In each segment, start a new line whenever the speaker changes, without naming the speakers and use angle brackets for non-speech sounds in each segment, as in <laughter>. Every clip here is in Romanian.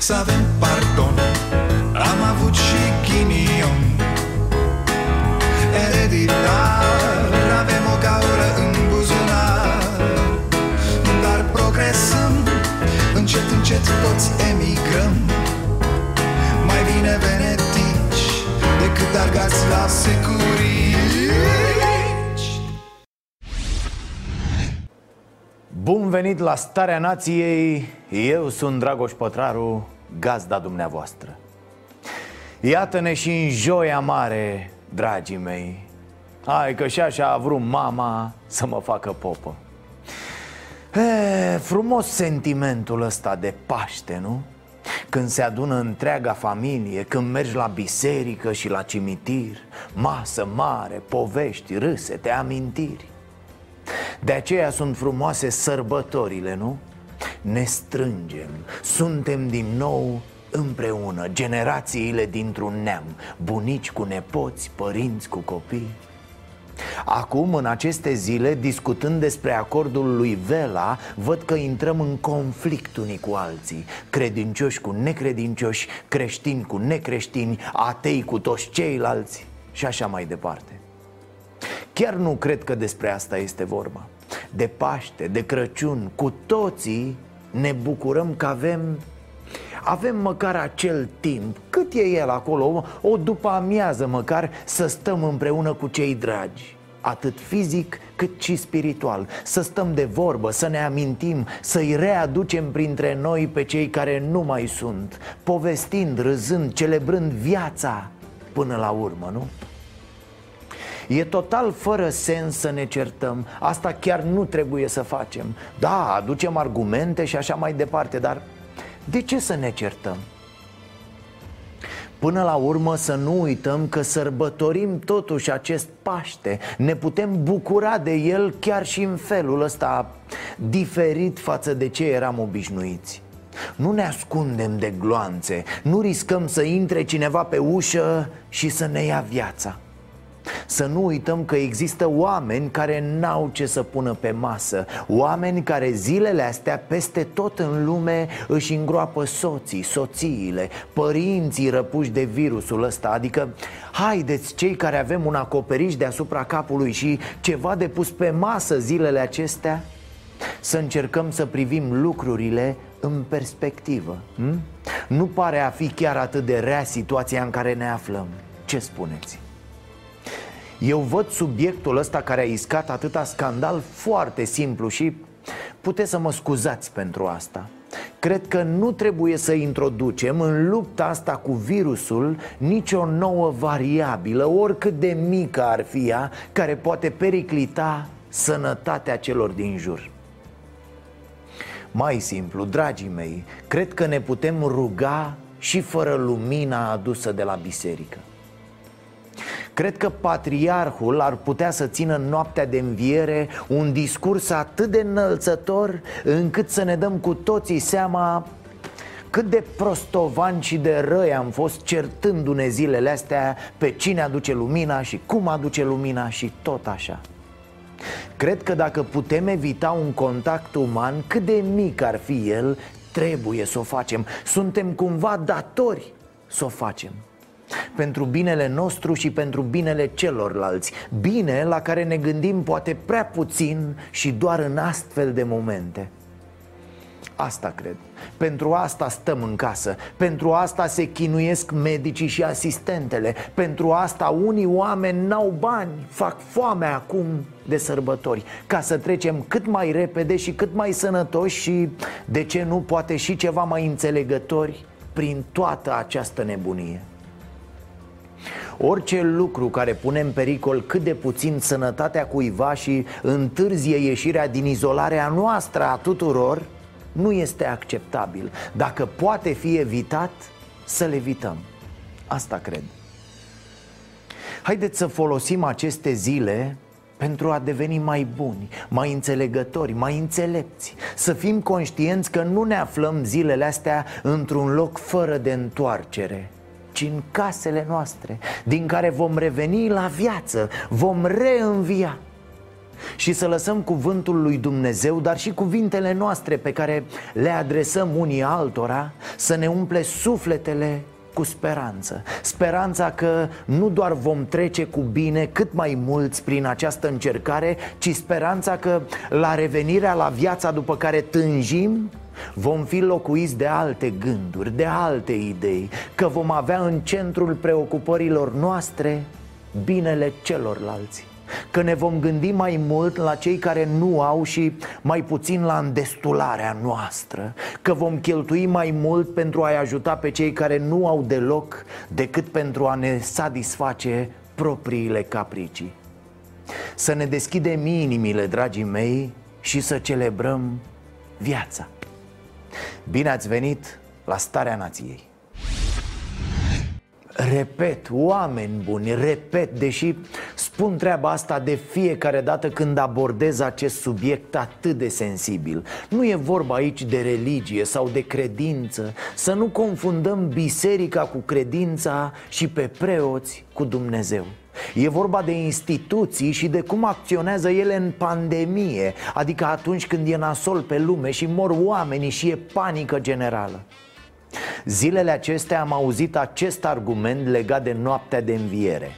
Să avem pardon. Am avut și ghinion. Ereditar Avem o gaură în buzunar. Dar progresăm Încet, încet toți emigrăm. Mai bine venetici Decât argați la securici.
Bun venit la Starea Nației, eu sunt Dragoș Pătraru, gazda dumneavoastră Iată-ne și în joia mare, dragii mei Hai că și așa a vrut mama să mă facă popă e, Frumos sentimentul ăsta de Paște, nu? Când se adună întreaga familie, când mergi la biserică și la cimitir Masă mare, povești, râsete, amintiri de aceea sunt frumoase sărbătorile, nu? Ne strângem, suntem din nou împreună Generațiile dintr-un neam Bunici cu nepoți, părinți cu copii. Acum, în aceste zile, discutând despre acordul lui Vela Văd că intrăm în conflict unii cu alții Credincioși cu necredincioși, creștini cu necreștini Atei cu toți ceilalți și așa mai departe. Chiar nu cred că despre asta este vorba De Paște, de Crăciun, cu toții ne bucurăm că avem avem măcar acel timp, cât e el acolo, o după amiază măcar, să stăm împreună cu cei dragi. Atât fizic cât și spiritual. Să stăm de vorbă, să ne amintim, să-i readucem printre noi pe cei care nu mai sunt Povestind, râzând, celebrând viața până la urmă, nu? E total fără sens să ne certăm. Asta chiar nu trebuie să facem. Da, aducem argumente și așa mai departe Dar de ce să ne certăm? Până la urmă să nu uităm că sărbătorim totuși acest Paște. Ne putem bucura de el chiar și în felul ăsta diferit față de ce eram obișnuiți. Nu ne ascundem de gloanțe, nu riscăm să intre cineva pe ușă și să ne ia viața să nu uităm că există oameni care n-au ce să pună pe masă Oameni care zilele astea peste tot în lume își îngroapă soții, soțiile, părinții răpuși de virusul ăsta Adică haideți cei care avem un acoperiș deasupra capului și ceva de pus pe masă zilele acestea Să încercăm să privim lucrurile în perspectivă hm? Nu pare a fi chiar atât de rea situația în care ne aflăm Ce spuneți? Eu văd subiectul ăsta care a iscat atâta scandal foarte simplu și puteți să mă scuzați pentru asta Cred că nu trebuie să introducem în lupta asta cu virusul nicio nouă variabilă, oricât de mică ar fi ea, care poate periclita sănătatea celor din jur. Mai simplu, dragii mei, cred că ne putem ruga și fără lumina adusă de la biserică. Cred că patriarhul ar putea să țină în noaptea de înviere un discurs atât de înălțător încât să ne dăm cu toții seama cât de prostovan și de răi am fost certându-ne zilele astea pe cine aduce lumina și cum aduce lumina și tot așa. Cred că dacă putem evita un contact uman, cât de mic ar fi el, trebuie să o facem. Suntem cumva datori să o facem pentru binele nostru și pentru binele celorlalți Bine la care ne gândim poate prea puțin și doar în astfel de momente Asta cred. Pentru asta stăm în casă. Pentru asta se chinuiesc medicii și asistentele. Pentru asta unii oameni n-au bani, fac foame acum de sărbători. Ca să trecem cât mai repede și cât mai sănătoși și, de ce nu, poate și ceva mai înțelegători prin toată această nebunie. Orice lucru care pune în pericol cât de puțin sănătatea cuiva și întârzie ieșirea din izolarea noastră a tuturor nu este acceptabil. Dacă poate fi evitat, să-l evităm. Asta cred. Haideți să folosim aceste zile pentru a deveni mai buni, mai înțelegători, mai înțelepți Să fim conștienți că nu ne aflăm zilele astea într-un loc fără de întoarcere ci în casele noastre Din care vom reveni la viață Vom reînvia. Și să lăsăm cuvântul lui Dumnezeu, dar și cuvintele noastre pe care le adresăm unii altora, să ne umple sufletele cu speranță. Speranța că nu doar vom trece cu bine cât mai mulți prin această încercare Ci speranța că la revenirea la viața după care tânjim Vom fi locuiți de alte gânduri, de alte idei Că vom avea în centrul preocupărilor noastre binele celorlalți. Că ne vom gândi mai mult la cei care nu au și mai puțin la îndestularea noastră. Că vom cheltui mai mult pentru a-i ajuta pe cei care nu au deloc Decât pentru a ne satisface propriile capricii. Să ne deschidem inimile, dragii mei, și să celebrăm viața Bine ați venit la Starea Nației. Repet, oameni buni, repet, deși spun treaba asta de fiecare dată când abordez acest subiect atât de sensibil. Nu e vorba aici de religie sau de credință. Să nu confundăm biserica cu credința și pe preoți cu Dumnezeu E vorba de instituții și de cum acționează ele în pandemie Adică atunci când e nasol pe lume și mor oamenii și e panică generală. Zilele acestea am auzit acest argument legat de noaptea de înviere.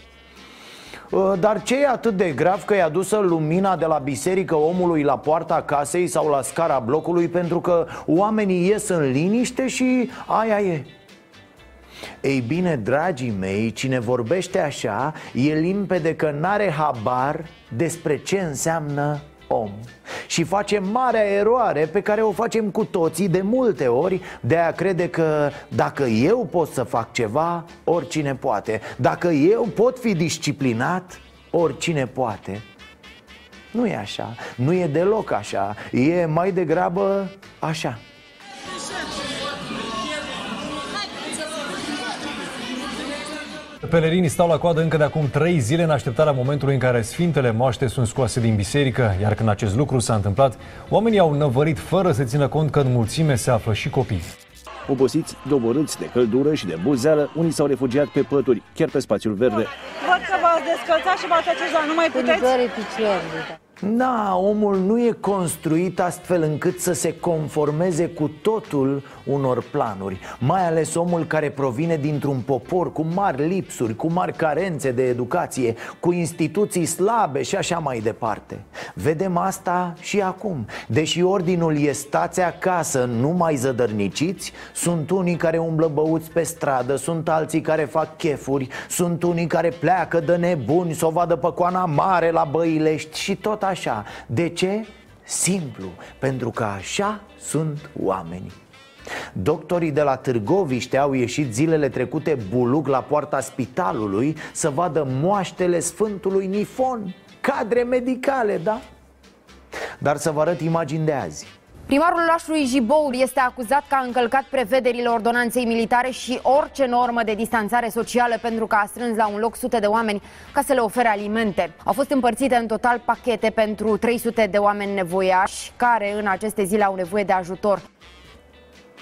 Ă, dar ce e atât de grav că i-a dusă lumina de la biserică omului la poarta casei sau la scara blocului Pentru că oamenii ies în liniște și aia e ei bine, dragii mei, cine vorbește așa e limpede că n-are habar despre ce înseamnă om. Și face marea eroare pe care o facem cu toții de multe ori De a crede că dacă eu pot să fac ceva, oricine poate. Dacă eu pot fi disciplinat, oricine poate. Nu e așa, nu e deloc așa, e mai degrabă așa
Pelerinii stau la coadă încă de acum trei zile în așteptarea momentului în care Sfintele Moaște sunt scoase din biserică, iar când acest lucru s-a întâmplat, oamenii au năvărit fără să țină cont că în mulțime se află și copii.
Obosiți, doborâți de căldură și de buzeală, unii s-au refugiat pe pături, chiar pe spațiul verde.
Văd că v-ați descălțat și v-ați acuzat, nu mai puteți?
Da, omul nu e construit astfel încât să se conformeze cu totul unor planuri Mai ales omul care provine dintr-un popor cu mari lipsuri, cu mari carențe de educație Cu instituții slabe și așa mai departe. Vedem asta și acum. Deși ordinul e stați acasă, nu mai zădărniciți Sunt unii care umblă băuți pe stradă Sunt alții care fac chefuri Sunt unii care pleacă de nebuni Să o vadă pe coana mare la băilești Și tot așa De ce? Simplu, pentru că așa sunt oamenii. Doctorii de la Târgoviște au ieșit zilele trecute buluc la poarta spitalului Să vadă moaștele Sfântului Nifon. Cadre medicale, da? Dar să vă arăt imagini de azi
Primarul orașului Jiboul este acuzat că a încălcat prevederile ordonanței militare și orice normă de distanțare socială pentru că a strâns la un loc sute de oameni ca să le ofere alimente. Au fost împărțite în total pachete pentru 300 de oameni nevoiași care în aceste zile au nevoie de ajutor.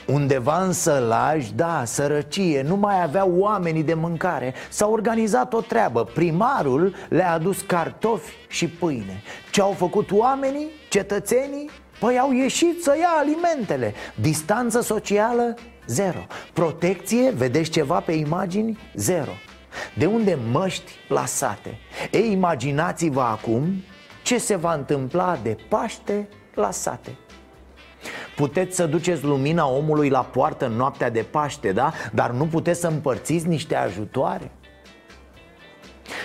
Undeva în sălaj, da, sărăcie, nu mai aveau oamenii de mâncare S-a organizat o treabă Primarul le-a adus cartofi și pâine Ce au făcut oamenii, cetățenii? Păi au ieșit să ia alimentele Distanță socială, zero Protecție, vedeți ceva pe imagini? Zero De unde măști lasate? Ei, imaginați-vă acum ce se va întâmpla de Paște la sate Puteți să duceți lumina omului la poartă în noaptea de Paște, da? Dar nu puteți să împărțiți niște ajutoare?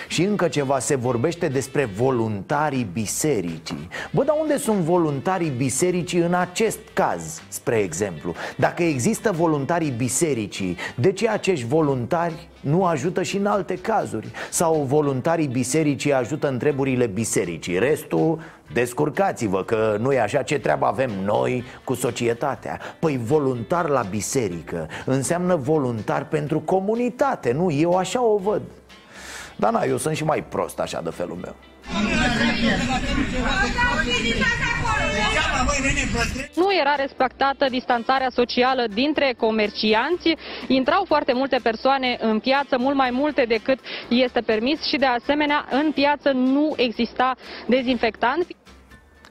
Și încă ceva, se vorbește despre voluntarii bisericii Bă, dar unde sunt voluntarii bisericii în acest caz, spre exemplu? Dacă există voluntarii bisericii, de ce acești voluntari nu ajută și în alte cazuri? Sau voluntarii bisericii ajută în treburile bisericii Restul, descurcați-vă că nu e așa ce treabă avem noi cu societatea Păi voluntar la biserică înseamnă voluntar pentru comunitate, nu? Eu așa o văd dar na, eu sunt și mai prost așa de felul meu
Nu era respectată distanțarea socială dintre comercianți, intrau foarte multe persoane în piață, mult mai multe decât este permis și de asemenea în piață nu exista dezinfectant.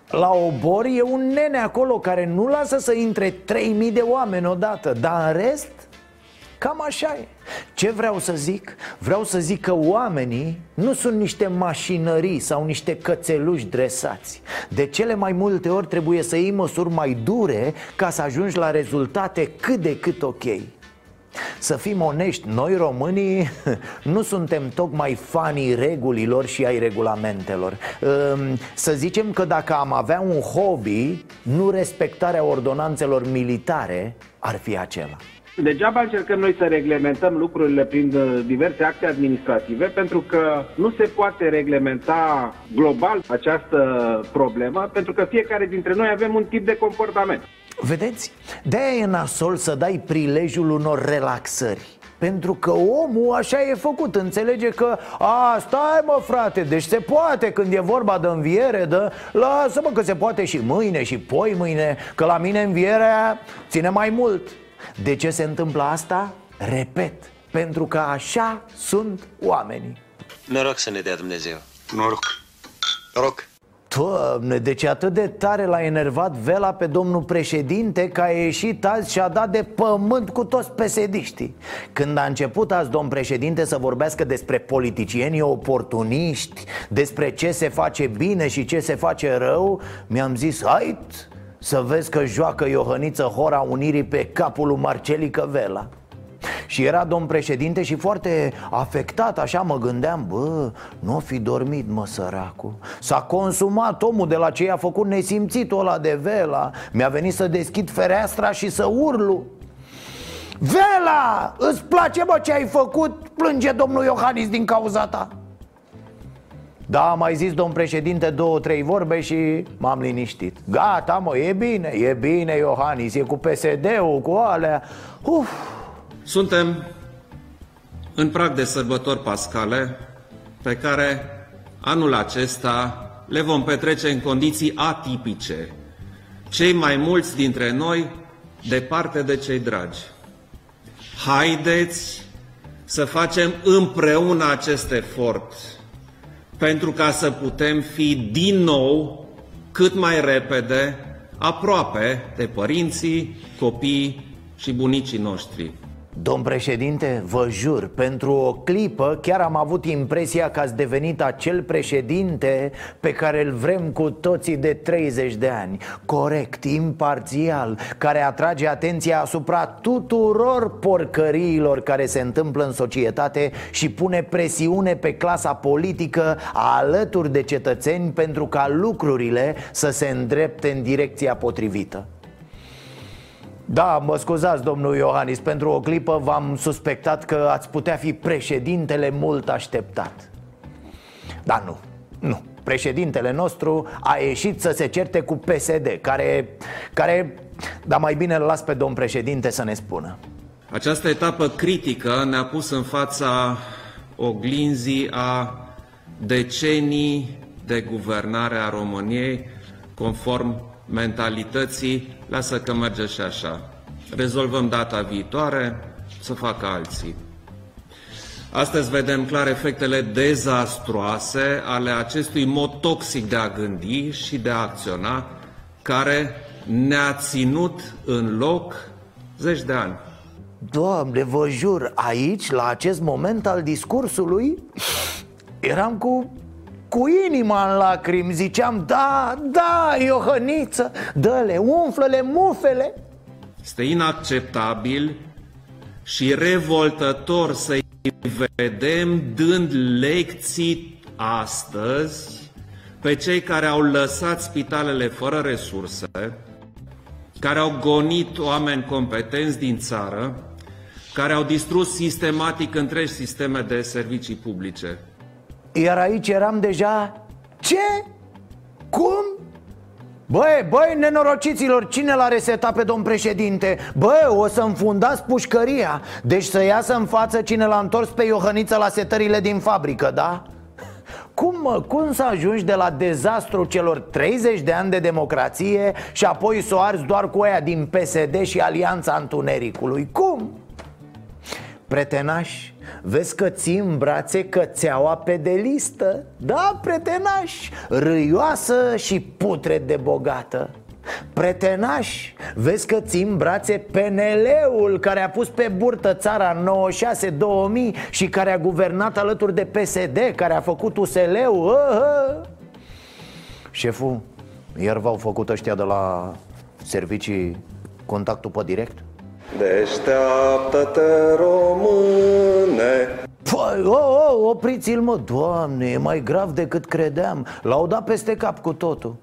La obor e un nene acolo care nu lasă să intre 3000 de oameni odată Dar în rest, cam așa e. Ce vreau să zic? Vreau să zic că oamenii nu sunt niște mașinării sau niște cățeluși dresați. De cele mai multe ori trebuie să iei măsuri mai dure ca să ajungi la rezultate cât de cât ok. Să fim onești, noi românii <laughs> nu suntem tocmai fanii regulilor și ai regulamentelor. Ehm, Să zicem că dacă am avea un hobby, nu respectarea ordonanțelor militare ar fi acela
Degeaba încercăm noi să reglementăm lucrurile prin uh, diverse acte administrative, pentru că nu se poate reglementa global această problemă, pentru că fiecare dintre noi avem un tip de comportament.
Vedeți? De-aia e nasol să dai prilejul unor relaxări pentru că omul așa e făcut, înțelege că A, stai mă frate, deci se poate când e vorba de înviere de, Lasă-mă că se poate și mâine și poi mâine Că la mine învierea ține mai mult De ce se întâmplă asta? Repet, pentru că așa sunt oamenii.
Noroc să ne dea Dumnezeu.
Noroc.
Noroc.
Doamne, deci atât de tare l-a enervat Vela pe domnul președinte Că a ieșit azi și a dat de pământ cu toți pesediștii? Când a început azi domn președinte să vorbească despre politicienii oportuniști Despre ce se face bine și ce se face rău Mi-am zis, hai să vezi că joacă Iohăniță Hora Unirii pe capul lui Marcelică Vela și era domn președinte și foarte afectat, așa mă gândeam Bă, nu fi dormit, mă, săracu S-a consumat omul de la ce i-a făcut nesimțitul ăla de vela. Mi-a venit să deschid fereastra și să urlu. Vela, îți place, mă, ce ai făcut? Plânge domnul Iohannis din cauza ta da, am mai zis domn președinte două, trei vorbe și m-am liniștit Gata, mă, e bine, e bine, Iohannis, e cu PSD-ul, cu alea Uf,
suntem în prag de sărbători pascale pe care anul acesta le vom petrece în condiții atipice. Cei mai mulți dintre noi departe de cei dragi. Haideți să facem împreună acest efort pentru ca să putem fi din nou cât mai repede aproape de părinții, copii și bunicii noștri.
Domn președinte, vă jur, pentru o clipă chiar am avut impresia că ați devenit acel președinte pe care îl vrem cu toții de 30 de ani. Corect, imparțial, care atrage atenția asupra tuturor porcăriilor care se întâmplă în societate Și pune presiune pe clasa politică alături de cetățeni pentru ca lucrurile să se îndrepte în direcția potrivită da, mă scuzați, domnul Iohannis, pentru o clipă v-am suspectat că ați putea fi președintele mult așteptat. Dar nu, nu. Președintele nostru a ieșit să se certe cu PSD Care, care dar mai bine îl las pe domn președinte să ne spună.
Această etapă critică ne-a pus în fața oglinzii a decenii de guvernare a României conform mentalității, lasă că merge și așa. Rezolvăm data viitoare, să facă alții. Astăzi vedem clar efectele dezastroase ale acestui mod toxic de a gândi și de a acționa, care ne-a ținut în loc zeci de ani.
Doamne, vă jur, aici, la acest moment al discursului, eram cu cu inima în lacrimi Ziceam, da, da, Iohăniță, dă-le, umflă-le mufele
Este inacceptabil și revoltător să-i vedem dând lecții astăzi pe cei care au lăsat spitalele fără resurse, care au gonit oameni competenți din țară, care au distrus sistematic întregi sisteme de servicii publice.
Iar aici eram deja Ce? Cum? Băi, băi, nenorociților, cine l-a resetat pe domn președinte? Băi, o să înfundați pușcăria Deci să iasă în față cine l-a întors pe Iohăniță la setările din fabrică, da? Cum, mă, cum să ajungi de la dezastru celor 30 de ani de democrație Și apoi să o arzi doar cu aia din PSD și Alianța Întunericului? Cum? Pretenaș, vezi că ții în brațe cățeaua pe de listă Da, pretenaș, râioasă și putre de bogată Pretenaș, vezi că ții în brațe PNL-ul care a pus pe burtă țara 96-2000 și care a guvernat alături de PSD, care a făcut USL-ul uh, uh. Șeful, iar v-au făcut ăștia de la servicii contactul pe direct?
Deșteaptă-te, române.
Păi, oh, oh, opriți-l mă, doamne, e mai grav decât credeam. L-au dat peste cap cu totul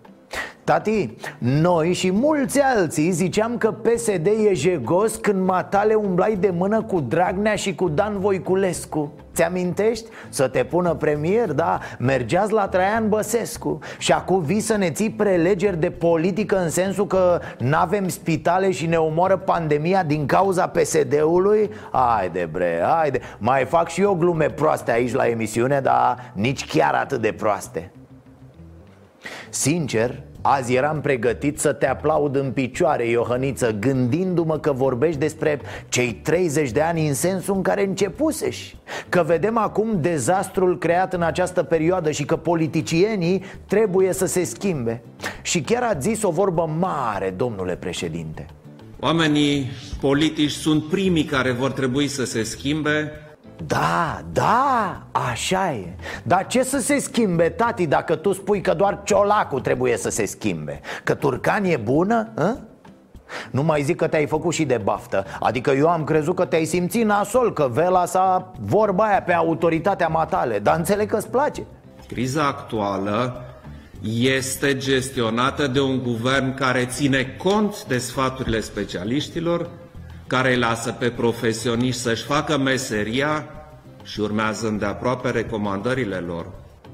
Tati, noi și mulți alții ziceam că PSD e jegos când matale umblai de mână cu Dragnea și cu Dan Voiculescu. Ți-amintești? Să te pună premier, da, mergeați la Traian Băsescu. Și acum vii să ne ții prelegeri de politică în sensul că n-avem spitale și ne omoară pandemia din cauza PSD-ului? Haide bre, haide, mai fac și eu glume proaste aici la emisiune, dar nici chiar atât de proaste. Sincer, Azi eram pregătit să te aplaud în picioare, Iohăniță Gândindu-mă că vorbești despre cei 30 de ani în sensul în care începuseși. Că vedem acum dezastrul creat în această perioadă și că politicienii trebuie să se schimbe. Și chiar ați zis o vorbă mare, domnule președinte.
Oamenii politici sunt primii care vor trebui să se schimbe
da, da, așa e Dar ce să se schimbe, tati, dacă tu spui că doar ciolacul trebuie să se schimbe? Că Turcan e bună? A? Nu mai zic că te-ai făcut și de baftă Adică eu am crezut că te-ai simțit nasol Că Vela sa vorba aia pe autoritatea matale Dar înțeleg că îți place
Criza actuală este gestionată de un guvern care ține cont de sfaturile specialiștilor care îi lasă pe profesioniști să-și facă meseria și urmează îndeaproape recomandările lor.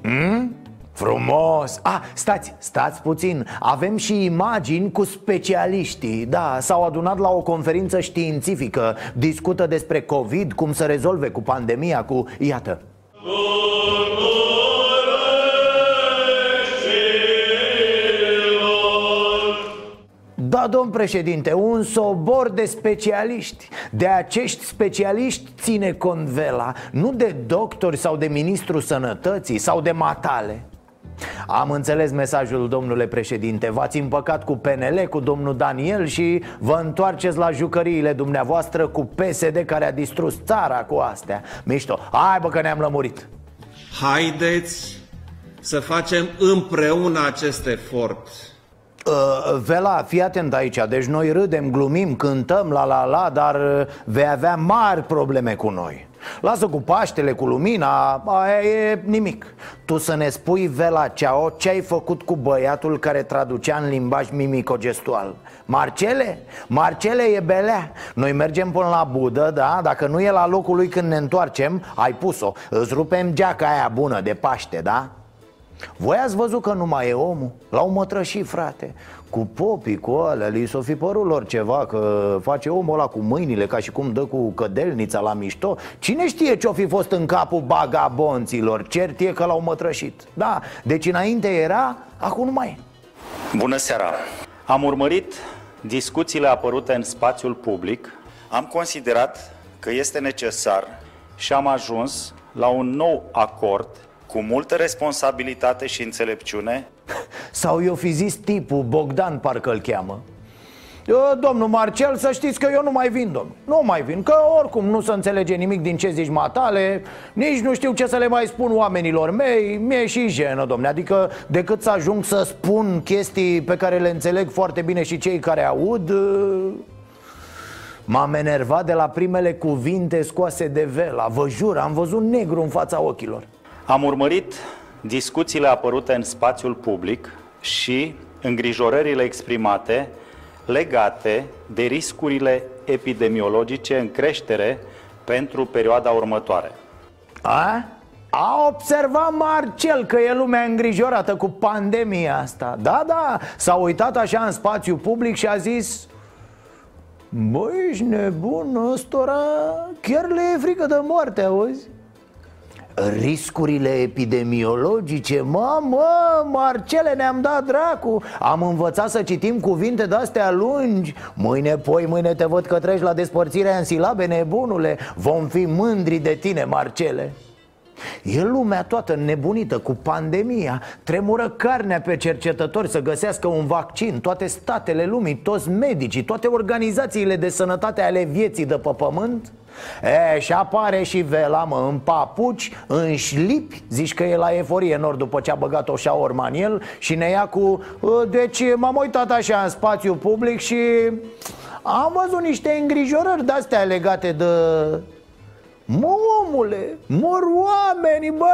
Mm? Frumos! Ah, stați, stați puțin Avem și imagini cu specialiștii Da, s-au adunat la o conferință științifică Discută despre COVID, cum să rezolve cu pandemia, cu... Iată Da, domn președinte, un sobor de specialiști. De acești specialiști ține cont vela Nu de doctori sau de ministrul sănătății sau de matale. Am înțeles mesajul, domnule președinte. V-ați împăcat cu PNL, cu domnul Daniel Și vă întoarceți la jucăriile dumneavoastră Cu PSD care a distrus țara cu astea. Mișto, hai bă că ne-am lămurit.
Haideți să facem împreună acest efort
Uh, Vela, fii atent aici Deci noi râdem, glumim, cântăm, la la la Dar uh, vei avea mari probleme cu noi Lasă cu Paștele, cu lumina, aia e nimic Tu să ne spui, Vela Ceao, ce ai făcut cu băiatul care traducea în limbaj mimico-gestual Marcele? Marcele e belea Noi mergem până la Budă, da? Dacă nu e la locul lui când ne întoarcem, ai pus-o Îți rupem geaca aia bună de Paște, da? Voi ați văzut că nu mai e omul? L-au mătrășit, frate. Cu popii, cu alea, li s-o fi părut lor ceva Că face omul ăla cu mâinile Ca și cum dă cu cădelnița la mișto. Cine știe ce-o fi fost în capul bagabonților? Cert e că l-au mătrășit. Da, deci înainte era, acum nu mai e.
Bună seara! Am urmărit discuțiile apărute în spațiul public. Am considerat că este necesar și am ajuns la un nou acord cu multă responsabilitate și înțelepciune.
Sau eu fi zis tipul, Bogdan parcă îl cheamă? Domnul Marcel, să știți că eu nu mai vin, domn Nu mai vin, că oricum nu se înțelege nimic din ce zici matale. Nici nu știu ce să le mai spun oamenilor mei. Mi-e și jenă, domne. Adică decât să ajung să spun chestii pe care le înțeleg foarte bine și cei care aud M-am enervat de la primele cuvinte scoase de vela Vă jur, am văzut negru în fața ochilor
am urmărit discuțiile apărute în spațiul public și îngrijorările exprimate legate de riscurile epidemiologice în creștere pentru perioada următoare.
A? A observat Marcel că e lumea îngrijorată cu pandemia asta Da, da, s-a uitat așa în spațiu public și a zis Băi, ești nebun, ăstora chiar le e frică de moarte, auzi? Riscurile epidemiologice, mă, mă, Marcele, ne-am dat dracu. Am învățat să citim cuvinte de-astea lungi. Mâine, poi, mâine te văd că treci la despărțirea în silabe, nebunule. Vom fi mândri de tine, Marcele. E lumea toată nebunită cu pandemia. Tremură carnea pe cercetători să găsească un vaccin. Toate statele lumii, toți medicii, toate organizațiile de sănătate ale vieții de pe pământ E, și apare și Vela, mă, în papuci, în șlipi Zici că e la eforie nor după ce a băgat o șaorma în el Și ne ia cu... Deci m-am uitat așa în spațiu public și... Am văzut niște îngrijorări de-astea legate de Mă, omule, mor oamenii, bă,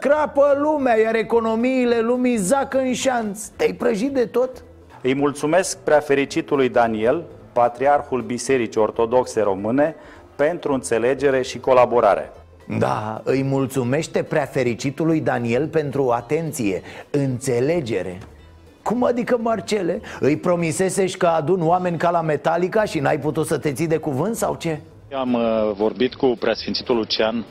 crapă lumea Iar economiile lumii zac în șanț Te-ai prăjit de tot?
Îi mulțumesc prea fericitului Daniel, patriarhul Bisericii Ortodoxe Române, pentru înțelegere și colaborare.
Da, îi mulțumește prea fericitului Daniel pentru atenție, înțelegere cum adică, Marcele? Îi promisesești că adun oameni ca la Metallica și n-ai putut să te ții de cuvânt sau ce?
Am uh, vorbit cu preasfințitul Lucian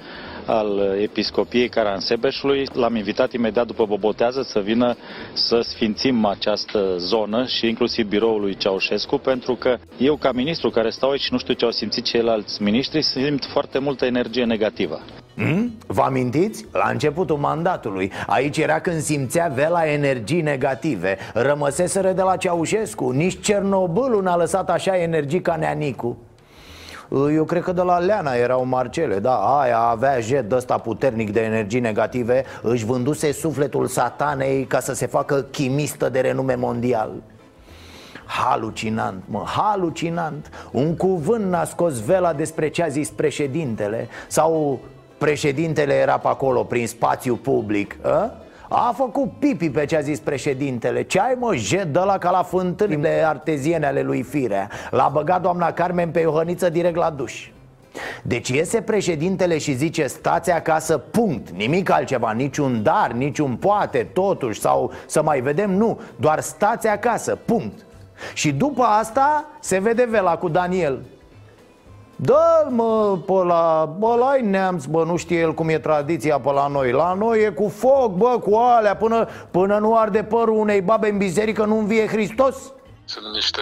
al Episcopiei Caransebeșului. L-am invitat imediat după bobotează să vină să sfințim această zonă și inclusiv biroul lui Ceaușescu, pentru că eu ca ministru care stau aici și nu știu ce au simțit ceilalți miniștri, simt foarte multă energie negativă.
Hmm? Vă amintiți? La începutul mandatului Aici era când simțea Vela energii negative Rămăseseră de la Ceaușescu Nici Cernobâlul n-a lăsat așa energii ca Neanicu eu cred că de la Leana erau Marcele, da, aia avea jet de ăsta puternic de energii negative Își vânduse sufletul satanei ca să se facă chimistă de renume mondial. Halucinant, mă, halucinant. Un cuvânt n-a scos vela despre ce a zis președintele. Sau președintele era pe acolo, prin spațiu public a? A făcut pipi pe ce a zis președintele. Ce ai mă, jet de la ca la fântânile arteziene ale lui Firea L-a băgat doamna Carmen pe Iohăniță direct la duș. Deci iese președintele și zice stați acasă, punct, nimic altceva, niciun dar, niciun poate, totuși, sau să mai vedem, nu, doar stați acasă, punct. Și după asta se vede vela cu Daniel Dă-l mă pe la, bă, la neamț, bă, nu știe el cum e tradiția pe la noi La noi e cu foc, bă, cu alea, până, până nu arde părul unei babe în biserică, nu învie Hristos
sunt niște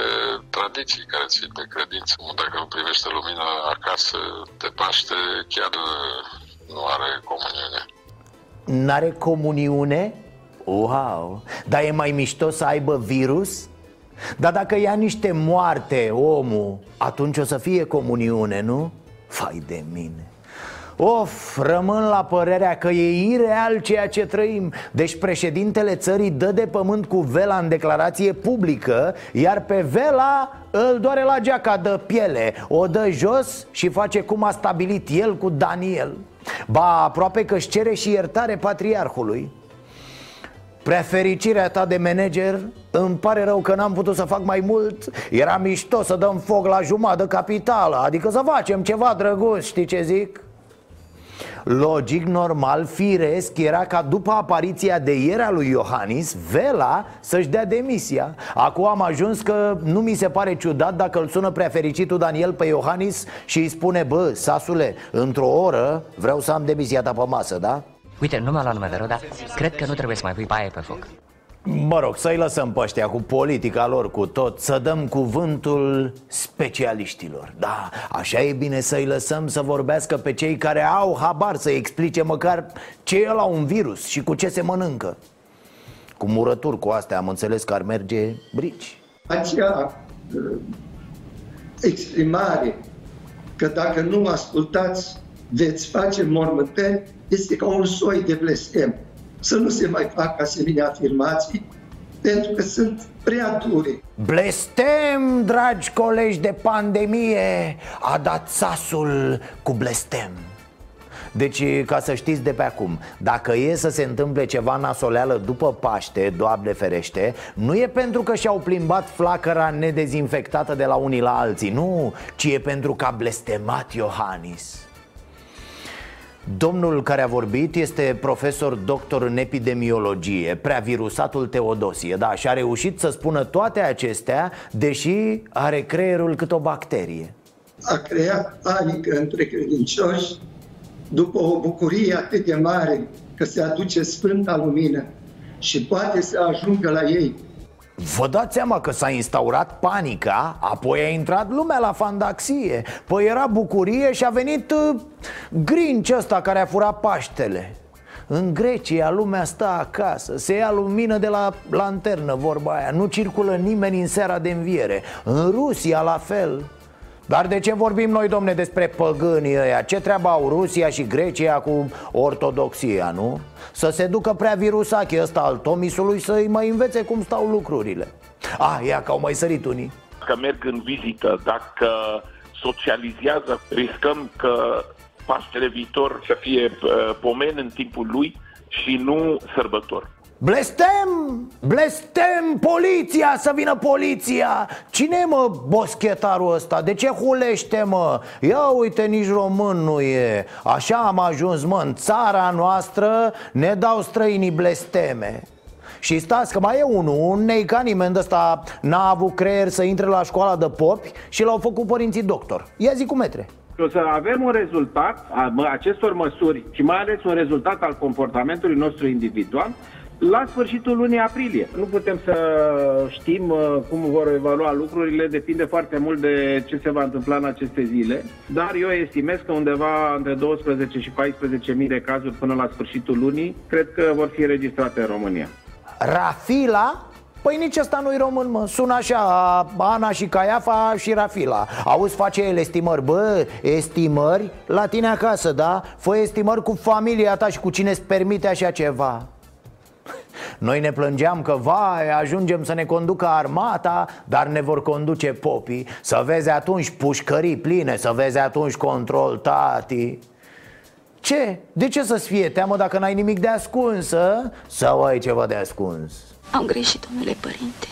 tradiții care țin de credință. Dacă nu privește lumina acasă de Paște, chiar nu are comuniune.
N-are comuniune? Wow! Dar e mai mișto să aibă virus? Dar dacă ia niște moarte omul, atunci o să fie comuniune, nu? Fai de mine. Of, rămân la părerea că e ireal ceea ce trăim. Deci președintele țării dă de pământ cu Vela în declarație publică Iar pe Vela îl doare la geaca de piele. O dă jos și face cum a stabilit el cu Daniel. Ba, aproape că își cere și iertare patriarhului. Prea fericirea ta de manager Îmi pare rău că n-am putut să fac mai mult Era mișto să dăm foc la jumătate capitală Adică să facem ceva drăguț, știi ce zic? Logic, normal, firesc era ca după apariția de ieri a lui Iohannis Vela să-și dea demisia Acum am ajuns că nu mi se pare ciudat dacă îl sună prea fericitul Daniel pe Iohannis Și îi spune, bă, Sasule, într-o oră vreau să am demisia ta pe masă, da?
Uite, nu mi-a luat numele rău, dar cred că nu trebuie să mai pui paie pe foc
Mă rog, să-i lăsăm pe ăștia cu politica lor, cu tot Să dăm cuvântul specialiștilor. Da, așa e bine să-i lăsăm să vorbească pe cei care au habar Să explice măcar ce e la un virus și cu ce se mănâncă. Cu murături cu astea am înțeles că ar merge brici.
Acea uh, exprimare că dacă nu ascultați veți face mormânteni este ca un soi de blestem să nu se mai facă asemenea afirmații, pentru că sunt prea dure.
Blestem, dragi colegi de pandemie, a dat sasul cu blestem. Deci, ca să știți de pe acum Dacă e să se întâmple ceva nasoleală după Paște, Doamne ferește Nu e pentru că și-au plimbat flacăra nedezinfectată de la unii la alții Nu, ci e pentru că a blestemat Iohannis Domnul care a vorbit este profesor doctor în epidemiologie, preavirusatul Teodosie, da, și a reușit să spună toate acestea, deși are creierul cât o bacterie.
A creat panică între credincioși după o bucurie atât de mare că se aduce Sfânta Lumină și poate să ajungă la ei.
Vă dați seama că s-a instaurat panica, apoi a intrat lumea la fandaxie. Păi era bucurie și a venit uh, Grinci ăsta care a furat Paștele. În Grecia lumea stă acasă, se ia lumină de la lanternă, vorba aia. Nu circulă nimeni în seara de înviere. În Rusia la fel dar de ce vorbim noi, domne, despre păgânii ăia? Ce treabă au Rusia și Grecia cu ortodoxia, nu? Să se ducă prea virusache ăsta al Tomisului să-i mai învețe cum stau lucrurile Ah, ia că au mai sărit unii
Că merg în vizită, dacă socializează, riscăm că Paștele viitor să fie uh, pomen în timpul lui și nu sărbător.
Blestem! Blestem! Poliția! Să vină poliția! Cine mă boschetarul ăsta? De ce hulește mă? Ia uite, nici român nu e Așa am ajuns mă, în țara noastră ne dau străinii blesteme și stați că mai e unul, un neica nimeni de ăsta N-a avut creier să intre la școala de popi Și l-au făcut părinții doctor Ia zi cu metre
o să avem un rezultat a acestor măsuri și mai ales un rezultat al comportamentului nostru individual la sfârșitul lunii aprilie. Nu putem să știm uh, cum vor evalua lucrurile, depinde foarte mult de ce se va întâmpla în aceste zile, dar eu estimez că undeva între 12 și 14 mii de cazuri până la sfârșitul lunii cred că vor fi înregistrate în România.
Rafila? Păi nici ăsta nu-i român, mă. Sună așa, Ana și Caiafa și Rafila. Auzi, face el estimări. Bă, estimări? La tine acasă, da? Fă estimări cu familia ta și cu cine îți permite așa ceva noi ne plângeam că, vai, ajungem să ne conducă armata, dar ne vor conduce popii Să vezi atunci pușcării pline, să vezi atunci control tati Ce? De ce să-ți fie teamă dacă n-ai nimic de ascuns, a? Sau ai ceva de ascuns?
Am greșit, domnule părinte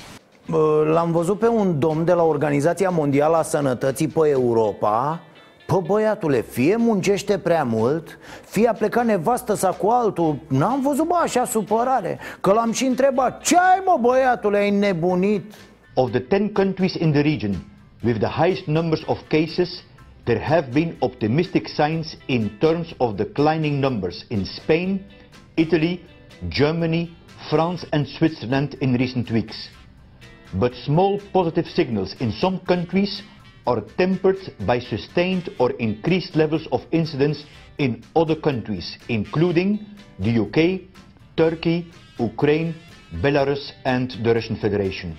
L-am văzut pe un domn de la Organizația Mondială a Sănătății pe Europa Pă băiatule, fie muncește prea mult Fie a plecat nevastă sa cu altul N-am văzut bă așa supărare Că l-am și întrebat Ce ai mă băiatule, ai nebunit?
Of the 10 countries in the region With the highest numbers of cases There have been optimistic signs in terms of declining numbers in Spain, Italy, Germany, France and Switzerland in recent weeks. But small positive signals in some countries are tempered by sustained or increased levels of incidence in other countries, including the UK, Turkey, Ukraine, Belarus and the Russian Federation.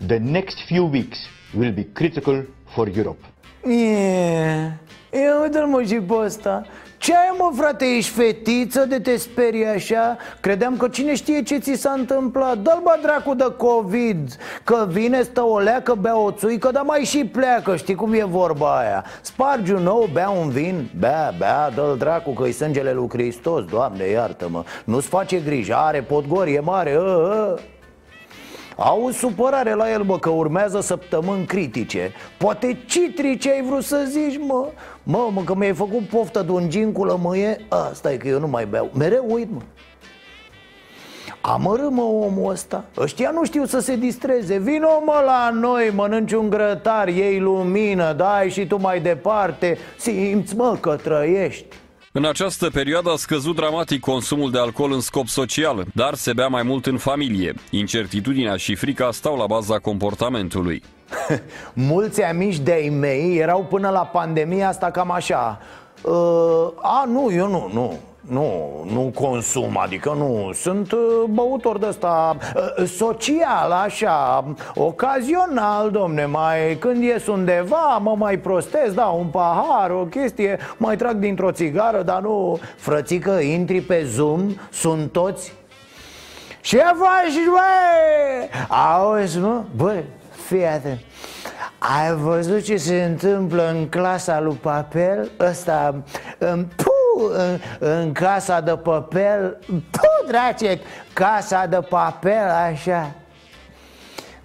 The next few weeks will be critical for Europe.
Yeah. Ia uite-l mă și pe ăsta Ce ai mă frate, ești fetiță de te sperii așa? Credeam că cine știe ce ți s-a întâmplat Dă-l bă dracu de COVID Că vine, stă o leacă, bea o țuică Dar mai și pleacă, știi cum e vorba aia Spargi un nou, bea un vin Bea, bea, dă-l dracu că-i sângele lui Hristos Doamne, iartă-mă Nu-ți face grijă, are podgorie mare ă, ă. Au supărare la el, bă, că urmează săptămâni critice. Poate citri ce ai vrut să zici, mă? Mă, mă, că mi-ai făcut poftă de un gin cu lămâie? A, stai că eu nu mai beau. Mereu uit, mă. Amărâ, mă, omul ăsta. Ăștia nu știu să se distreze. Vino, mă, la noi, mănânci un grătar Iei lumină, dai și tu mai departe. Simți, mă, că trăiești
în această perioadă a scăzut dramatic consumul de alcool în scop social, dar se bea mai mult în familie. Incertitudinea și frica stau la baza comportamentului. <laughs>
Mulți amici de-ai mei erau până la pandemia asta cam așa uh, A, nu, eu nu, nu nu, nu consum, adică nu Sunt uh, băutor de ăsta uh, social, așa Ocazional, domne Mai când ies undeva, mă mai prostez Da, un pahar, o chestie Mai trag dintr-o țigară, dar nu Frățică, intri pe Zoom Sunt toți Ce faci, bă? Auzi, mă? Bă, fii atent ai văzut ce se întâmplă în clasa lui Papel? Ăsta, în, pu, în, în casa de papel Pu, drace, casa de papel, așa.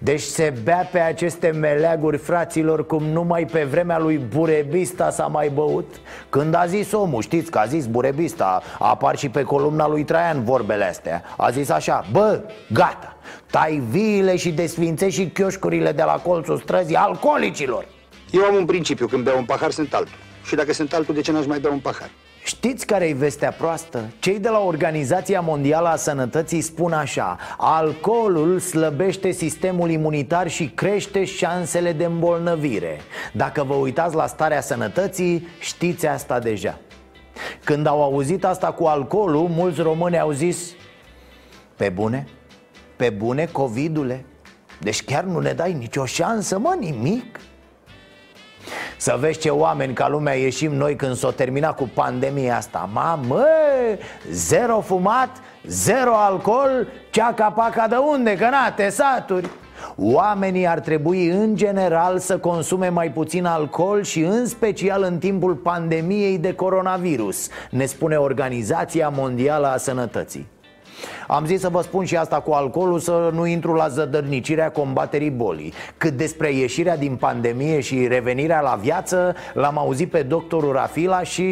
Deci se bea pe aceste meleaguri, fraților, cum numai pe vremea lui Burebista s-a mai băut. Când a zis omul, știți că a zis Burebista, apar și pe columna lui Traian vorbele astea. A zis așa, bă, gata, tai viile și desfințești și chioșcurile de la colțul străzii alcoolicilor.
Eu am un principiu, când beau un pahar sunt altul Și dacă sunt altul, de ce n-aș mai bea un pahar?
Știți care e vestea proastă? Cei de la Organizația Mondială a Sănătății spun așa Alcoolul slăbește sistemul imunitar și crește șansele de îmbolnăvire Dacă vă uitați la starea sănătății, știți asta deja Când au auzit asta cu alcoolul, mulți români au zis Pe bune? Pe bune, covidule? Deci chiar nu ne dai nicio șansă, mă, nimic? Să vezi ce oameni ca lumea ieșim noi când s-o termina cu pandemia asta. Mamă, zero fumat, zero alcool, cea capaca de unde, că na, te saturi. Oamenii ar trebui în general să consume mai puțin alcool și în special în timpul pandemiei de coronavirus Ne spune Organizația Mondială a Sănătății am zis să vă spun și asta cu alcoolul Să nu intru la zădărnicirea combaterii bolii. Cât despre ieșirea din pandemie și revenirea la viață L-am auzit pe doctorul Rafila și...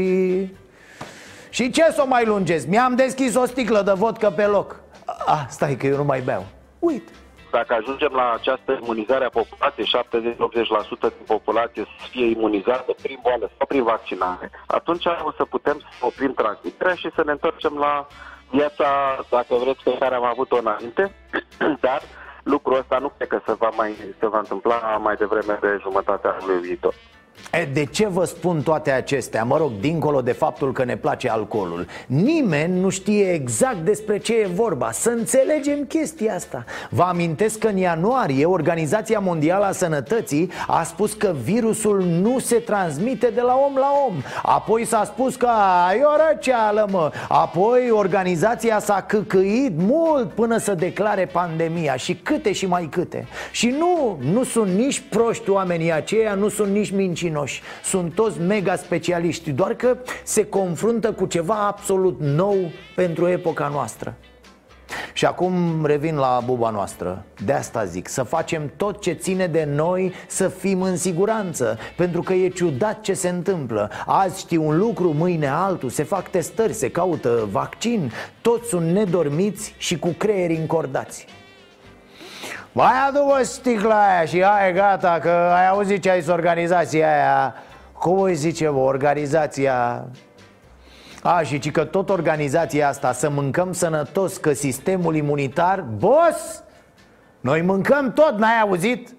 Și ce să o mai lungesc? Mi-am deschis o sticlă de vodcă pe loc. Ah, stai că eu nu mai beau. Uite
dacă ajungem la această imunizare a populației, 70-80% din populație să fie imunizată prin boală sau prin vaccinare, atunci o să putem să oprim transmiterea și să ne întoarcem la viața, dacă vreți, pe care am avut-o înainte, <clears throat> dar lucrul ăsta nu cred că se va, mai, se va întâmpla mai devreme de jumătatea anului viitor.
E, de ce vă spun toate acestea? Mă rog, dincolo de faptul că ne place alcoolul. Nimeni nu știe exact despre ce e vorba. Să înțelegem chestia asta. Vă amintesc că în ianuarie Organizația Mondială a Sănătății A spus că virusul nu se transmite de la om la om. Apoi s-a spus că ai o răceală, mă. Apoi organizația s-a căcăit mult până să declare pandemia. Și câte și mai câte. Și nu, nu sunt nici proști oamenii aceia Nu sunt nici mincinoși mincinoși Sunt toți mega specialiști Doar că se confruntă cu ceva absolut nou pentru epoca noastră. Și acum revin la buba noastră. De asta zic, să facem tot ce ține de noi să fim în siguranță Pentru că e ciudat ce se întâmplă. Azi știi un lucru, mâine altul. Se fac testări, se caută vaccin. Toți sunt nedormiți și cu creieri încordați mai adu-o sticla aia și hai gata Că ai auzit ce ai zis organizația aia Cum îi zice vă, organizația a, și ci că tot organizația asta Să mâncăm sănătos Că sistemul imunitar Boss! Noi mâncăm tot, n-ai auzit?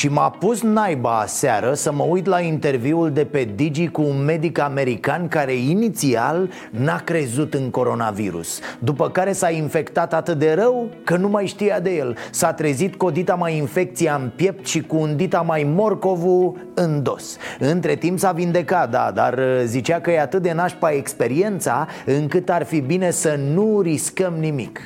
Și m-a pus naiba aseară să mă uit la interviul de pe Digi cu un medic american care inițial n-a crezut în coronavirus După care s-a infectat atât de rău că nu mai știa de el. S-a trezit cu o dita mai infecția în piept și cu un dita mai morcovu în dos. Între timp s-a vindecat, da, dar uh, zicea că e atât de nașpa experiența încât ar fi bine să nu riscăm nimic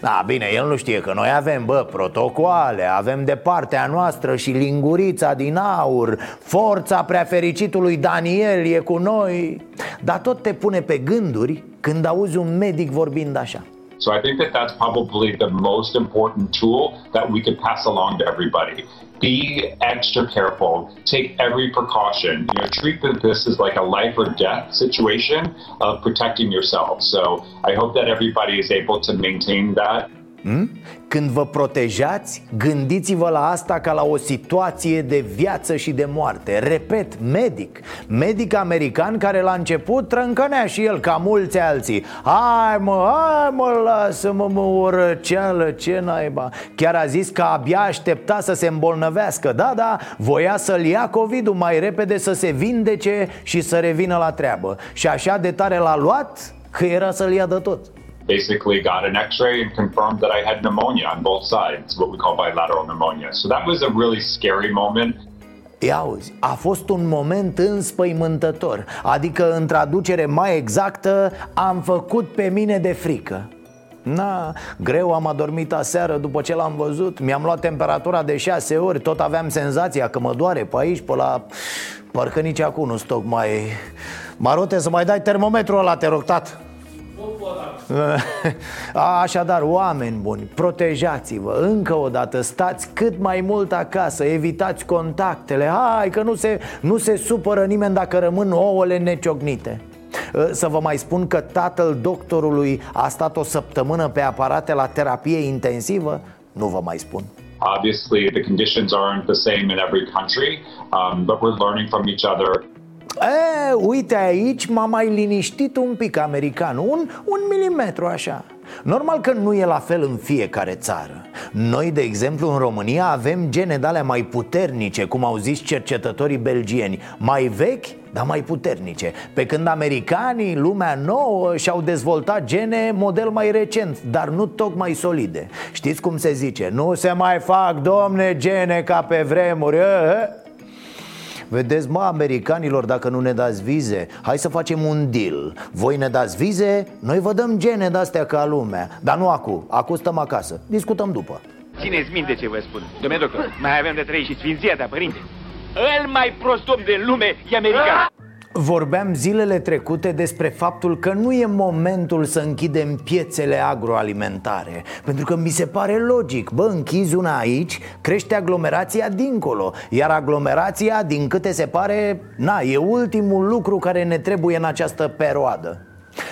da, bine, el nu știe că noi avem, bă, protocoale Avem de partea noastră și lingurița din aur Forța prea fericitului Daniel e cu noi. Dar tot te pune pe gânduri când auzi un medic vorbind așa
So I think that that's probably the most important tool that we could pass along to everybody. Be extra careful. Take every precaution. You know, treat this as like a life or death situation of protecting yourself. So I hope that everybody is able to maintain that
Hmm? Când vă protejați, gândiți-vă la asta ca la o situație de viață și de moarte. Repet, medic. Medic american care la început trâncănea și el ca mulți alții. Hai mă, hai mă, lasă-mă mă o răceală, ce naiba. Chiar a zis că abia aștepta să se îmbolnăvească. Da, da, voia să-l ia COVID-ul mai repede să se vindece și să revină la treabă. Și așa de tare l-a luat că era să-l ia de tot
basically got an x-ray and confirmed that I had pneumonia on both sides, what we call bilateral pneumonia. So that was a really scary moment.
Ia auzi, a fost un moment înspăimântător Adică, în traducere mai exactă, am făcut pe mine de frică Na, greu am adormit aseară după ce l-am văzut Mi-am luat temperatura de șase ori Tot aveam senzația că mă doare pe aici, pe la... Parcă nici acum nu stoc mai... Marote, să mai dai termometrul ăla, te rog, tat. <laughs> Așadar, oameni buni, protejați-vă Încă o dată, stați cât mai mult acasă Evitați contactele Hai că nu se, nu se supără nimeni dacă rămân ouăle neciocnite Să vă mai spun că tatăl doctorului a stat o săptămână pe aparate la terapie intensivă? Nu vă mai spun.
Obviously, the conditions aren't the same in every country, um, but we're learning from each other.
E, uite aici m-a mai liniștit un pic americanul Un, un milimetru așa. Normal că nu e la fel în fiecare țară. Noi, de exemplu, în România avem gene de mai puternice Cum au zis cercetătorii belgieni. Mai vechi, dar mai puternice. Pe când americanii, lumea nouă, și-au dezvoltat gene model mai recent Dar nu tocmai solide. Știți cum se zice? Nu se mai fac, domne, gene ca pe vremuri Vedeți, mă, americanilor, dacă nu ne dați vize Hai să facem un deal. Voi ne dați vize, noi vă dăm gene de-astea ca lumea. Dar nu acum, acum stăm acasă Discutăm după.
Țineți minte ce vă spun. Domnule doctor, mai avem de trei și sfinția părinte. El mai prost om din lume e american
Vorbeam zilele trecute despre faptul că nu e momentul să închidem piețele agroalimentare Pentru că mi se pare logic, bă, închizi una aici, crește aglomerația dincolo Iar aglomerația, din câte se pare, na, e ultimul lucru care ne trebuie în această perioadă.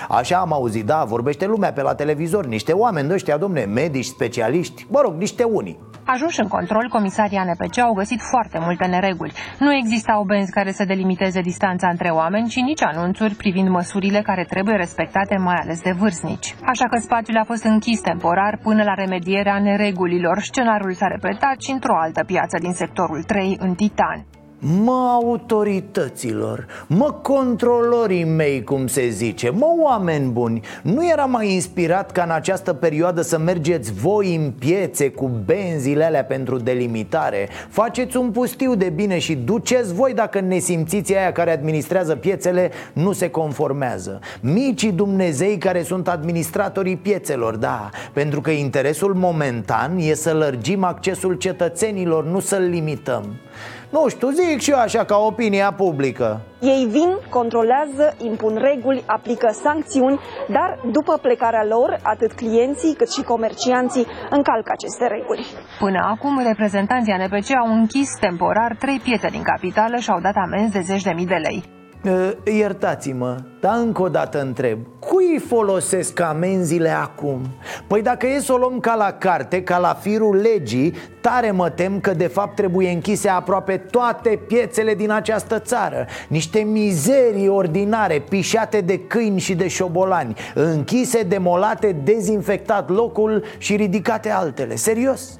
Așa am auzit, da, vorbește lumea pe la televizor Niște oameni de ăștia, domne, medici, specialiști Mă rog, niște unii
Ajunși în control, comisarii ANPC au găsit foarte multe nereguli. Nu existau benzi care să delimiteze distanța între oameni, ci nici anunțuri privind măsurile care trebuie respectate, mai ales de vârstnici. Așa că spațiul a fost închis temporar până la remedierea neregulilor. Scenariul s-a repetat și într-o altă piață din sectorul 3, în Titan.
Mă autorităților, mă controlorii mei, cum se zice, mă oameni buni Nu era mai inspirat ca în această perioadă să mergeți voi în piețe cu benzile alea pentru delimitare? Faceți un pustiu de bine și duceți voi dacă nesimțiții aia care administrează piețele nu se conformează. Micii Dumnezei care sunt administratorii piețelor, da Pentru că interesul momentan e să lărgim accesul cetățenilor, nu să-l limităm nu știu, zic și eu așa ca opinia publică.
Ei vin, controlează, impun reguli, aplică sancțiuni Dar după plecarea lor, atât clienții cât și comercianții încalcă aceste reguli.
Până acum, reprezentanții ANPC au închis temporar trei piețe din capitală și au dat amenzi de zeci de mii de lei
Iertați-mă, dar încă o dată întreb Cui folosesc amenziile acum? Păi dacă e să o luăm ca la carte, ca la firul legii Tare mă tem că de fapt trebuie închise aproape toate piețele din această țară Niște mizerii ordinare, pișate de câini și de șobolani Închise, demolate, dezinfectat locul și ridicate altele Serios?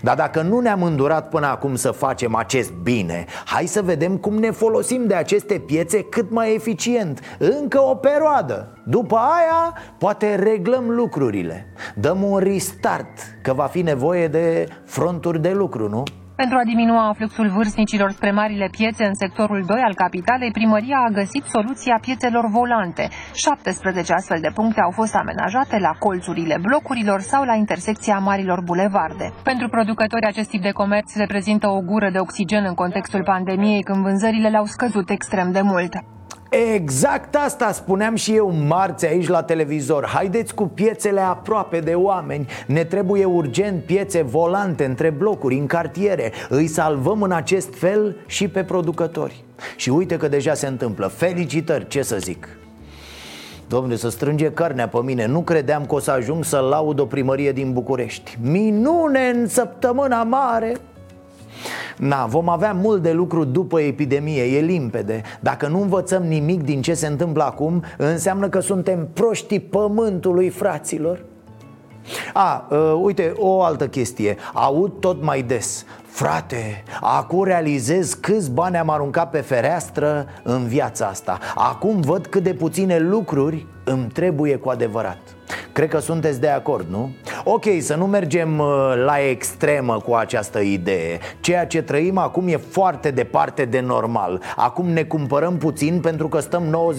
Dar dacă nu ne-am îndurat până acum să facem acest bine Hai să vedem cum ne folosim de aceste piețe cât mai eficient. Încă o perioadă. După aia, poate reglăm lucrurile. Dăm un restart Că va fi nevoie de fronturi de lucru, nu?
Pentru a diminua fluxul vârstnicilor spre marile piețe în sectorul 2 al capitalei, primăria a găsit soluția piețelor volante. 17 astfel de puncte au fost amenajate la colțurile blocurilor sau la intersecția marilor bulevarde. Pentru producători, acest tip de comerț reprezintă o gură de oxigen în contextul pandemiei, când vânzările le-au scăzut extrem de mult.
Exact asta spuneam și eu marți aici la televizor. Haideți cu piețele aproape de oameni. Ne trebuie urgent piețe volante între blocuri, în cartiere. Îi salvăm în acest fel și pe producători. Și uite că deja se întâmplă. Felicitări, ce să zic. Domnule, să strânge carnea pe mine. Nu credeam că o să ajung să laud o primărie din București. Minune în săptămâna mare Na, vom avea mult de lucru după epidemie, e limpede. Dacă nu învățăm nimic din ce se întâmplă acum Înseamnă că suntem proștii pământului, fraților. A, uh, uite, o altă chestie. Aud tot mai des. Frate, acum realizez câți bani am aruncat pe fereastră în viața asta. Acum văd cât de puține lucruri îmi trebuie cu adevărat. Cred că sunteți de acord, nu? Ok, să nu mergem uh, la extremă cu această idee. Ceea ce trăim acum e foarte departe de normal. Acum ne cumpărăm puțin pentru că stăm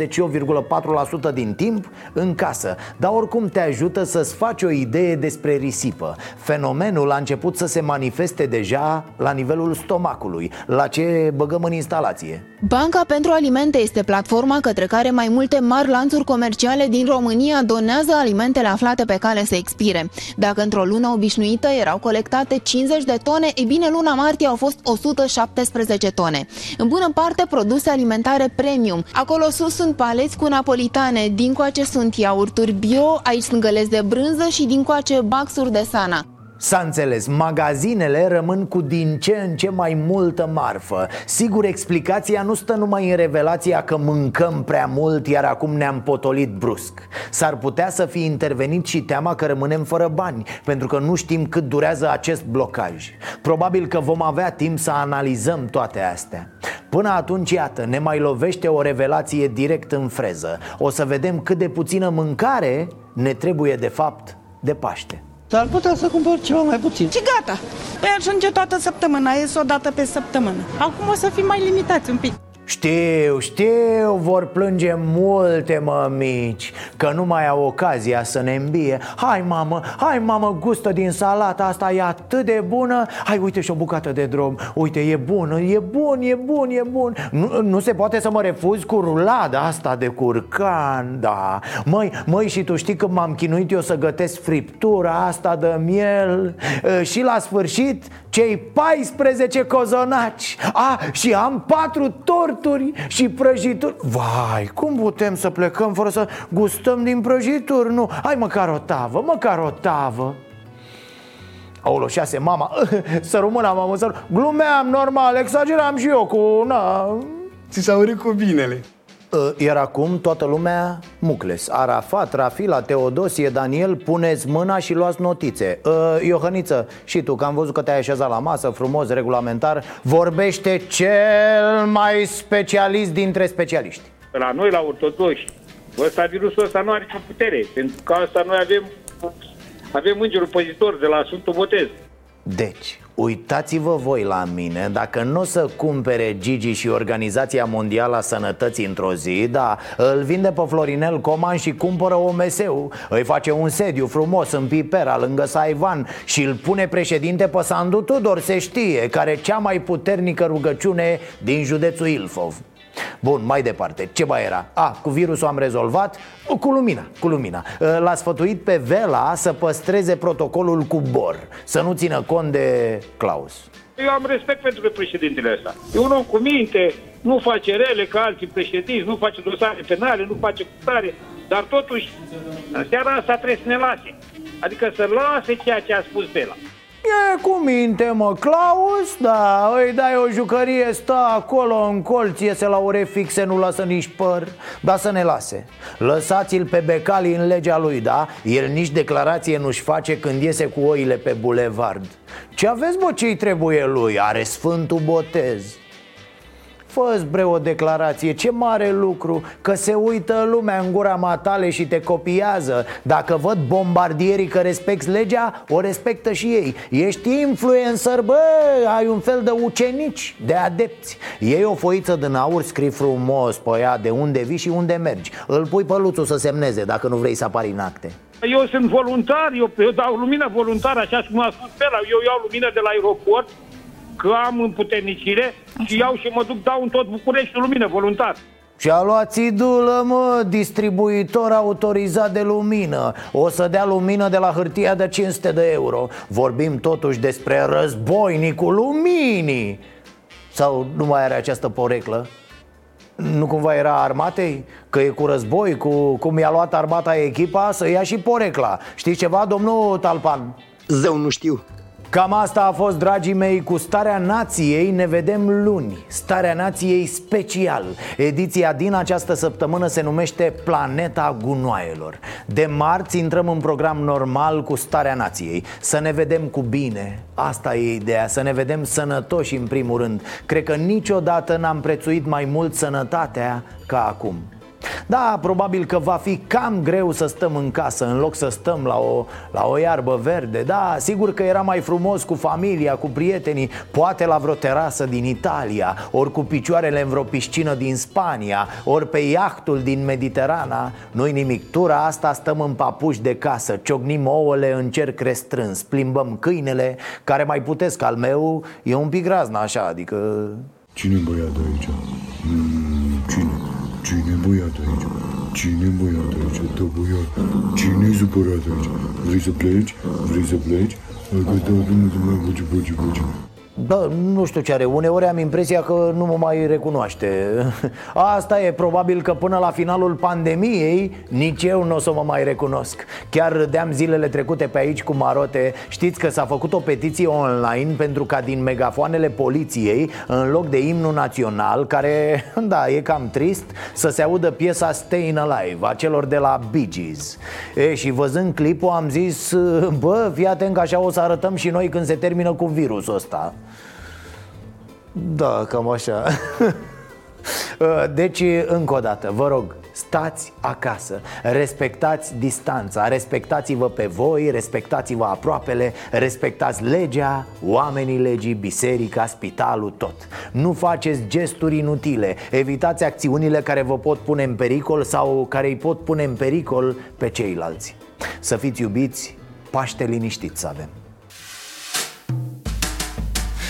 98,4% din timp în casă. Dar oricum te ajută să-ți faci o idee despre risipă. Fenomenul a început să se manifeste deja la nivelul stomacului. La ce băgăm în instalație?
Banca pentru Alimente este platforma către care mai multe mari lanțuri comerciale din România donează alimente
alimentele aflate pe cale să expire. Dacă într-o lună obișnuită erau colectate 50 de tone, e bine, luna martie au fost 117 tone. În bună parte produse alimentare premium. Acolo sus sunt paleți cu napolitane, dincoace sunt iaurturi bio, aici sunt găleți de brânză și dincoace baxuri de sana.
S-a înțeles, magazinele rămân cu din ce în ce mai multă marfă. Sigur, explicația nu stă numai în revelația că mâncăm prea mult, iar acum ne-am potolit brusc. S-ar putea să fi intervenit și teama că rămânem fără bani Pentru că nu știm cât durează acest blocaj. Probabil că vom avea timp să analizăm toate astea. Până atunci, iată, ne mai lovește o revelație direct în freză. O să vedem cât de puțină mâncare ne trebuie de fapt de Paște
dar putea să cumpăr ceva mai puțin.
Și gata. Păi ajunge toată săptămâna, ies o dată pe săptămână. Acum o să fim mai limitați un pic.
Știu, știu, vor plânge multe mămici Că nu mai au ocazia să ne îmbie. Hai mamă, hai mamă, gustă din salata asta e atât de bună. Hai uite și o bucată de drom Uite, e bună, e bun, e bun, e bun. Nu, nu se poate să mă refuz cu rulada asta de curcan, da. Măi, măi, și tu știi că m-am chinuit eu să gătesc friptura asta de miel? Și la sfârșit cei 14 cozonaci A, și am patru torturi și prăjituri. Vai, cum putem să plecăm fără să gustăm din prăjituri? Nu, hai măcar o tavă, măcar o tavă. Aolo, șase, mama, <laughs> să rămână, mamă, să Glumeam, normal, exageram și eu cu... Na...
Ți s-a urit cu binele.
Ă, iar acum toată lumea mucles. Arafat, Rafila, Teodosie, Daniel Puneți mâna și luați notițe. Uh, Iohăniță, și tu, că am văzut că te-ai așezat la masă Frumos, regulamentar Vorbește cel mai specialist dintre specialiști.
La noi, la ortodoși Ăsta, virusul ăsta nu are nicio putere Pentru că asta noi avem Avem îngerul păzitor de la Sfântul Botez.
Deci, Uitați-vă voi la mine, dacă nu o să cumpere Gigi și Organizația Mondială a Sănătății într-o zi Da, îl vinde pe Florinel Coman și cumpără OMS-ul Îi face un sediu frumos în Pipera, lângă Saivan Și îl pune președinte pe Sandu Tudor, se știe Care cea mai puternică rugăciune din județul Ilfov Bun, mai departe, ce mai era? A, cu virusul am rezolvat, cu lumina, cu lumina. L-a sfătuit pe Vela să păstreze protocolul cu Bor Să nu țină cont de Claus.
Eu am respect pentru președintele ăsta. E un om cu minte, nu face rele ca alții președinți Nu face dosare penale, nu face cutare Dar totuși, în seara asta trebuie să ne lase. Adică să lase ceea ce a spus Vela
E cu minte, mă, Claus, da, îi dai o jucărie, stă acolo în colț, iese la ore fixe, nu lasă nici păr Dar să ne lase Lăsați-l pe Becali în legea lui, da? El nici declarație nu-și face când iese cu oile pe bulevard Ce aveți, bă, ce-i trebuie lui? Are sfântul botez fă bre o declarație, ce mare lucru Că se uită lumea în gura matale și te copiază. Dacă văd bombardierii că respecti legea, o respectă și ei. Ești influencer, bă, ai un fel de ucenici, de adepți. Ei o foiță din aur, scrii frumos pe ea de unde vii și unde mergi. Îl pui pe Luțu să semneze dacă nu vrei să apari în acte.
Eu sunt voluntar, eu, eu dau lumină voluntar, așa cum a spus Pela, eu iau lumină de la aeroport că am împuternicire și iau și mă duc, dau în tot București lumină, voluntar.
Și a luat țidulă, mă, distribuitor autorizat de lumină O să dea lumină de la hârtia de 500 de euro Vorbim totuși despre războinicul luminii Sau nu mai are această poreclă? Nu cumva era armatei? Că e cu război, cu cum i-a luat armata echipa să ia și porecla Știți ceva, domnul Talpan?
Zău, nu știu
Cam asta a fost, dragii mei, cu Starea Nației Ne vedem luni. Starea Nației special. Ediția din această săptămână se numește Planeta Gunoaielor. De marți intrăm în program normal cu Starea Nației. Să ne vedem cu bine. Asta e ideea, să ne vedem sănătoși în primul rând. Cred că niciodată n-am prețuit mai mult sănătatea ca acum da, probabil că va fi cam greu să stăm în casă În loc să stăm la o, la o iarbă verde Da, sigur că era mai frumos cu familia, cu prietenii Poate la vreo terasă din Italia Ori cu picioarele în vreo piscină din Spania Ori pe iahtul din Mediterana Nu-i nimic, tura asta stăm în papuși de casă Ciocnim ouăle în cerc restrâns Plimbăm câinele Care mai putesc al meu E un pic razna așa, adică...
Cine băiatul aici? Mm, cine? Cine băiatul aici?
Cine băiat aici? Da, băiat. Cine e supărat aici? Vrei să pleci? Vrei să pleci? Dacă dau drumul să mai buci, buci, buci.
Da, nu știu ce are, uneori am impresia că nu mă mai recunoaște. <laughs> Asta e, probabil că până la finalul pandemiei Nici eu nu o să mă mai recunosc. Chiar râdeam zilele trecute pe aici cu Marote. Știți că s-a făcut o petiție online Pentru ca din megafoanele poliției În loc de imnul național Care, <laughs> da, e cam trist Să se audă piesa Stayin' Alive A celor de la Bee Gees. E, Și văzând clipul am zis Bă, fii atent că așa o să arătăm și noi Când se termină cu virusul ăsta da, cam așa. <laughs> Deci, încă o dată, vă rog, stați acasă Respectați distanța, respectați-vă pe voi, respectați-vă aproapele Respectați legea, oamenii legii, biserica, spitalul, tot. Nu faceți gesturi inutile. Evitați acțiunile care vă pot pune în pericol Sau care îi pot pune în pericol pe ceilalți. Să fiți iubiți, Paște liniștit să avem